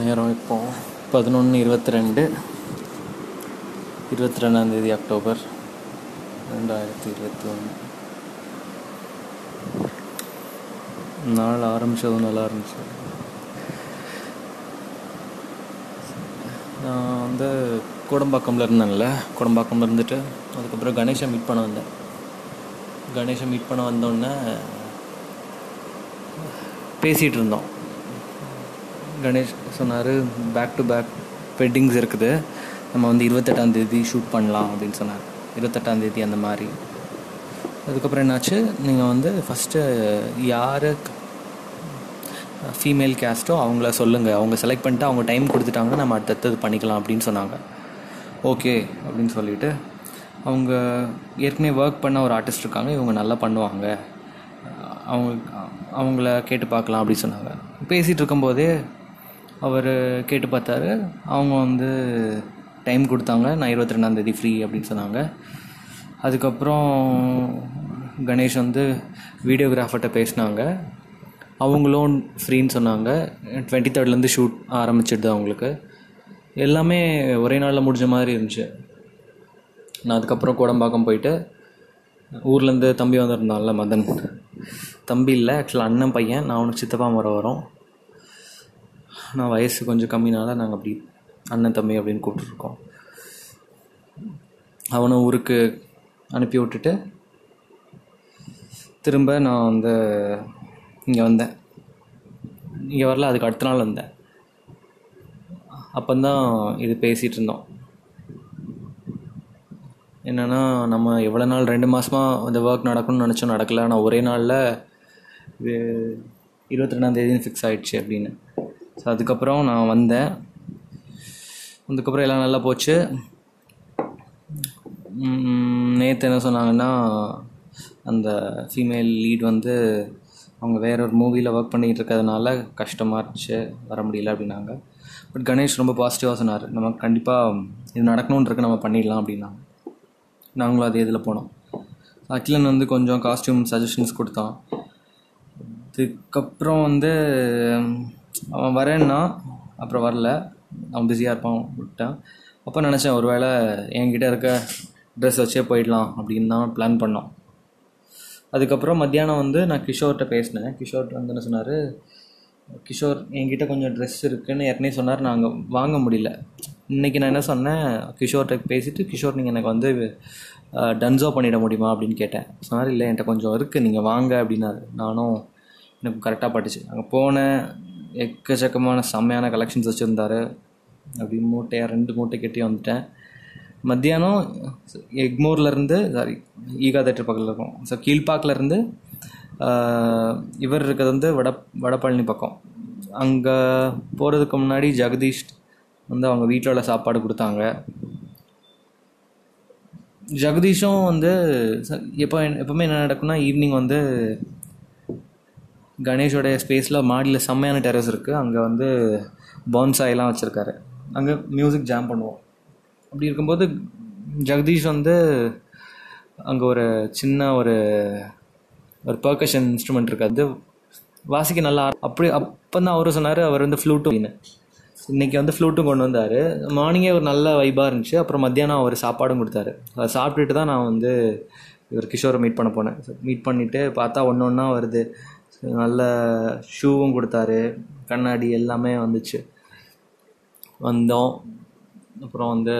நேரம் இப்போ பதினொன்று இருபத்தி ரெண்டு இருபத்தி ரெண்டாந்தேதி அக்டோபர் ரெண்டாயிரத்தி இருபத்தி ஒன்று நாள் ஆரம்பித்ததும் நல்லா இருந்துச்சு. நான் வந்து கோடம்பாக்கம்ல இருந்தேன்ல. கோடம்பாக்கம்ல இருந்துட்டு அதுக்கப்புறம் கணேஷை மீட் பண்ண வந்தேன். கணேஷை மீட் பண்ண வந்தோடனே பேசிகிட்டு இருந்தோம். கணேஷ் சொன்னார் பேக் டு பேக் வெட்டிங்ஸ் இருக்குது. நம்ம வந்து இருபத்தெட்டாந்தேதி ஷூட் பண்ணலாம் அப்படின்னு சொன்னார். இருபத்தெட்டாந்தேதி அந்த மாதிரி. அதுக்கப்புறம் என்னாச்சு? நீங்கள் வந்து ஃபஸ்ட்டு யார் ஃபீமேல் கேஸ்ட்டோ அவங்கள சொல்லுங்கள் அவங்க செலக்ட் பண்ணிட்டு அவங்க டைம் கொடுத்துட்டாங்கன்னா நம்ம அடுத்தது பண்ணிக்கலாம் அப்படின்னு சொன்னாங்க. ஓகே அப்படின்னு சொல்லிட்டு. அவங்க ஏற்கனவே ஒர்க் பண்ண ஒரு ஆர்டிஸ்ட் இருக்காங்க. இவங்க நல்லா பண்ணுவாங்க. அவங்க அவங்கள கேட்டு பார்க்கலாம் அப்படின்னு சொன்னாங்க. பேசிகிட்டு இருக்கும்போதே அவர் கேட்டு பார்த்தாரு. அவங்க வந்து டைம் கொடுத்தாங்க. நான் இருபத்தி ரெண்டாந்தேதி ஃப்ரீ அப்படின்னு சொன்னாங்க. அதுக்கப்புறம் கணேஷ் வந்து வீடியோகிராஃபர்கிட்ட பேசினாங்க. அவங்களும் ஃப்ரீன்னு சொன்னாங்க. டுவெண்ட்டி தேர்ட்லேருந்து ஷூட் ஆரம்பிச்சிடுது அவங்களுக்கு. எல்லாமே ஒரே நாளில் முடிஞ்ச மாதிரி இருந்துச்சு. நான் அதுக்கப்புறம் கோடம்பாக்கம் போயிட்டு ஊர்லேருந்து தம்பி வந்திருந்தான்ல மதன். தம்பி இல்லை ஆக்சுவலாக அண்ணன் பையன். நான் அவனுக்கு சித்தப்பா முறை வரும். நான் வயசு கொஞ்சம் கம்மினால நாங்கள் அப்படி அண்ணன் தம்பி அப்படின்னு கூப்பிட்டுருக்கோம். அவனை ஊருக்கு அனுப்பி விட்டுட்டு திரும்ப நான் வந்து இங்கே வந்தேன். இங்கே வரல அதுக்கு அடுத்த நாள் வந்தேன். அப்போந்தான் இது பேசிகிட்டு இருந்தோம். என்னென்னா நம்ம எவ்வளோ நாள் ரெண்டு மாதமாக இந்த ஒர்க் நடக்கணும்னு நினச்சோம் நடக்கல. ஆனால் ஒரே நாளில் இது இருபத்தி ரெண்டாந்தேதின்னு ஃபிக்ஸ் ஆகிடுச்சு அப்படின்னு. ஸோ அதுக்கப்புறம் நான் வந்தேன். அதுக்கப்புறம் எல்லாம் நல்லா போச்சு. நேற்று என்ன சொன்னாங்கன்னா அந்த ஃபீமேல் லீட் வந்து அவங்க வேற ஒரு மூவியில் ஒர்க் பண்ணிகிட்டு இருக்கிறதுனால கஷ்டமாக இருந்துச்சு வர முடியல அப்படின்னாங்க. பட் கணேஷ் ரொம்ப பாசிட்டிவாக சொன்னார். நம்ம கண்டிப்பாக இது நடக்கணுன்றக்கு நம்ம பண்ணிடலாம் அப்படின்னாங்க. நாங்களும் அதே இதில் போனோம். அகிலன் வந்து கொஞ்சம் காஸ்டியூம் சஜஷன்ஸ் கொடுத்தான். அதுக்கப்புறம் வந்து அவன் வரேன்னா அப்புறம் வரல. அவன் பிஸியாக இருப்பான் விட்டான். அப்போ நினச்சேன் ஒரு வேளை என்கிட்ட இருக்க ட்ரெஸ் வச்சே போயிடலாம் அப்படின்னு தான் பிளான் பண்ணோம். அதுக்கப்புறம் மத்தியானம் வந்து நான் கிஷோர்கிட்ட பேசினேன். கிஷோர் வந்து என்ன சொன்னார்? கிஷோர் என்கிட்ட கொஞ்சம் ட்ரெஸ் இருக்குன்னு ஏற்கனவே சொன்னார். நாங்கள் வாங்க முடியல. இன்றைக்கி நான் என்ன சொன்னேன்? கிஷோர்கிட்ட பேசிவிட்டு கிஷோர் நீங்கள் எனக்கு வந்து டன்ஸோ பண்ணிட முடியுமா? அப்படின்னு கேட்டேன். சொன்னார் இல்லை என்கிட்ட கொஞ்சம் இருக்குது நீங்கள் வாங்க அப்படின்னாரு. நானும் எனக்கு கரெக்டாக பட்டுச்சு. அங்கே போனேன். எக்கச்சக்கமான செம்மையான கலெக்ஷன்ஸ் வச்சுருந்தாரு. அப்படி மூட்டையாக ரெண்டு மூட்டை கட்டி வந்துட்டேன். மத்தியானம் எக்மோர்லேருந்து சாரி ஈகா தேட்டர் பக்கத்தில் இருக்கும். ஸோ கீழ்பாக்கிலேருந்து இவர் இருக்கிறது வந்து வட வடபழனி பக்கம். அங்கே போகிறதுக்கு முன்னாடி ஜெகதீஷ் வந்து அவங்க வீட்டில் உள்ள சாப்பாடு கொடுத்தாங்க. ஜெகதீஷும் வந்து எப்போ எப்போவுமே என்ன நடக்கும்னா ஈவினிங் வந்து கணேஷோடைய ஸ்பேஸில் மாடியில் செம்மையான டெரஸ் இருக்குது அங்கே வந்து பான்சாயெல்லாம் வச்சுருக்காரு. அங்கே மியூசிக் ஜாம் பண்ணுவோம். அப்படி இருக்கும்போது ஜெகதீஷ் வந்து அங்கே ஒரு சின்ன ஒரு ஒரு பர்கஷன் இன்ஸ்ட்ருமெண்ட் இருக்குது அது வாசிக்க நல்லா அப்படி அப்போ தான் அவரும் சொன்னார் அவர் வந்து ஃப்ளூட்டும் இன்றைக்கி வந்து ஃப்ளூட்டும் கொண்டு வந்தார். மார்னிங்கே ஒரு நல்ல வைபாக இருந்துச்சு. அப்புறம் மத்தியானம் அவர் சாப்பாடும் கொடுத்தாரு. அதை சாப்பிட்டுட்டு தான் நான் வந்து இவர் கிஷோரை மீட் பண்ண போனேன். மீட் பண்ணிவிட்டு பார்த்தா ஒன்று ஒன்றா வருது. நல்ல ஷூவும் கொடுத்தாரு. கண்ணாடி எல்லாமே வந்துச்சு. வந்தோம். அப்புறம் வந்து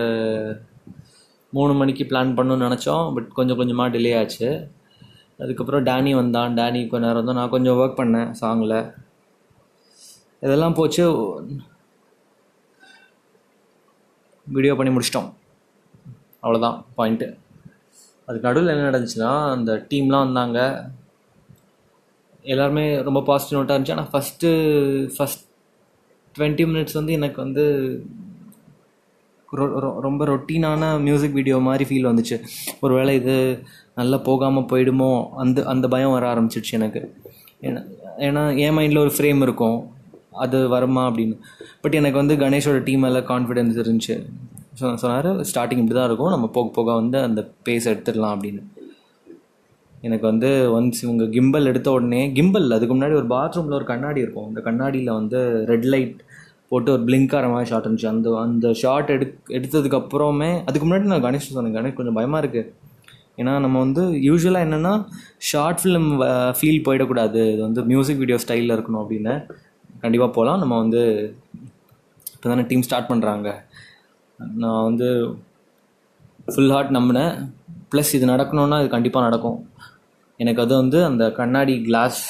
மூணு மணிக்கு பிளான் பண்ணணும்னு நினச்சோம். பட் கொஞ்சம் கொஞ்சமாக டிலே ஆச்சு. அதுக்கப்புறம் டேனி வந்தான். டேனி கொஞ்ச நேரம் தான் நான் கொஞ்சம் ஒர்க் பண்ணேன் சாங்கில் இதெல்லாம் போச்சு. வீடியோ பண்ணி முடிச்சிட்டோம். அவ்வளோதான் பாயிண்ட்டு அதுக்கு நடுவில் என்ன நடந்துச்சுன்னா அந்த டீம்லாம் வந்தாங்க. எல்லாருமே ரொம்ப பாசிட்டிவ் நோட்டாக இருந்துச்சு. ஆனால் ஃபஸ்ட்டு ஃபஸ்ட் டுவெண்ட்டி மினிட்ஸ் வந்து எனக்கு வந்து ரொம்ப ரொட்டீனான மியூசிக் வீடியோ மாதிரி ஃபீல் வந்துச்சு. ஒரு வேளை இது நல்லா போகாமல் போயிடுமோ? அந்த அந்த பயம் வர ஆரம்பிச்சிடுச்சு எனக்கு. ஏன்னா ஏன்னா என் மைண்டில் ஒரு ஃப்ரேம் இருக்கும். அது வருமா அப்படின்னு. பட் எனக்கு வந்து கணேஷோட டீம் எல்லாம் கான்ஃபிடென்ஸ் இருந்துச்சு. ஸோ சொன்னார் ஸ்டார்டிங் இப்படி தான் இருக்கும். நம்ம போக போக வந்து அந்த பேஸ் எடுத்துடலாம் அப்படின்னு. எனக்கு வந்து ஒன்ஸ் இவங்க கிம்பல் எடுத்த உடனே கிம்பல் அதுக்கு முன்னாடி ஒரு பாத்ரூமில் ஒரு கண்ணாடி இருக்கும். அந்த கண்ணாடியில் வந்து ரெட் லைட் போட்டு ஒரு பிளிங்க் ஆகிற மாதிரி ஷார்ட் இருந்துச்சு. அந்த அந்த ஷார்ட் எடு எடுத்ததுக்கப்புறமே அதுக்கு முன்னாடி நான் கணேஷ் சொன்னேன் கணேஷ் கொஞ்சம் பயமாக இருக்குது ஏன்னா நம்ம வந்து யூஸ்வலாக என்னென்னா ஷார்ட் ஃபிலிம் ஃபீல் போயிடக்கூடாது. இது வந்து மியூசிக் வீடியோ ஸ்டைலில் இருக்கணும் அப்படின்னு. கண்டிப்பாக போகலாம் நம்ம வந்து இப்போ தானே டீம் ஸ்டார்ட் பண்ணுறாங்க நான் வந்து ஃபுல் ஹார்ட் நம்பினேன். ப்ளஸ் இது நடக்கணுன்னா இது கண்டிப்பாக நடக்கும். எனக்கு அது வந்து அந்த கண்ணாடி கிளாஸ்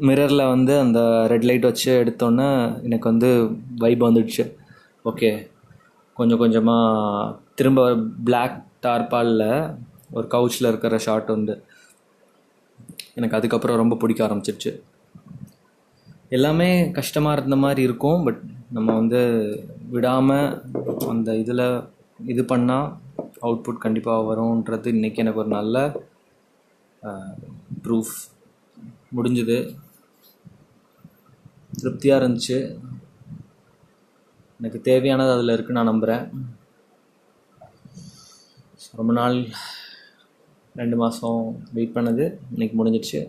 மிரரில் வந்து அந்த ரெட் லைட் வச்சு எடுத்தோன்னே எனக்கு வந்து வைப் வந்துடுச்சு. ஓகே கொஞ்சம் கொஞ்சமாக திரும்ப பிளாக் டார்பாலில் ஒரு கவுச்சில் இருக்கிற ஷாட் வந்து எனக்கு அதுக்கப்புறம் ரொம்ப பிடிக்க ஆரம்பிச்சிருச்சு எல்லாமே கஷ்டமாக இருந்த மாதிரி இருக்கும் பட் நம்ம வந்து விடாமல் அந்த இதில் இது பண்ணால் அவுட்புட் கண்டிப்பாக வரும்ன்றது இன்றைக்கி எனக்கு ஒரு நல்ல ப்ரூஃப் முடிஞ்சுது. திருப்தியாக இருந்துச்சு. எனக்கு தேவையானது அதில் இருக்குன்னு நான் நம்புகிறேன் ரொம்ப நாள் ரெண்டு மாதம் வெயிட் பண்ணது இன்னைக்கு முடிஞ்சிடுச்சு.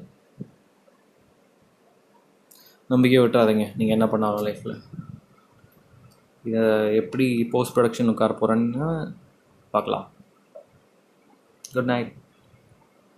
நம்பிக்கை விட்டுறாதீங்க நீங்கள் என்ன பண்ணாலும் லைஃப்பில் இதை எப்படி போஸ்ட் ப்ரொடக்ஷன் உட்கார போகிறேன்னு பார்க்கலாம். Good night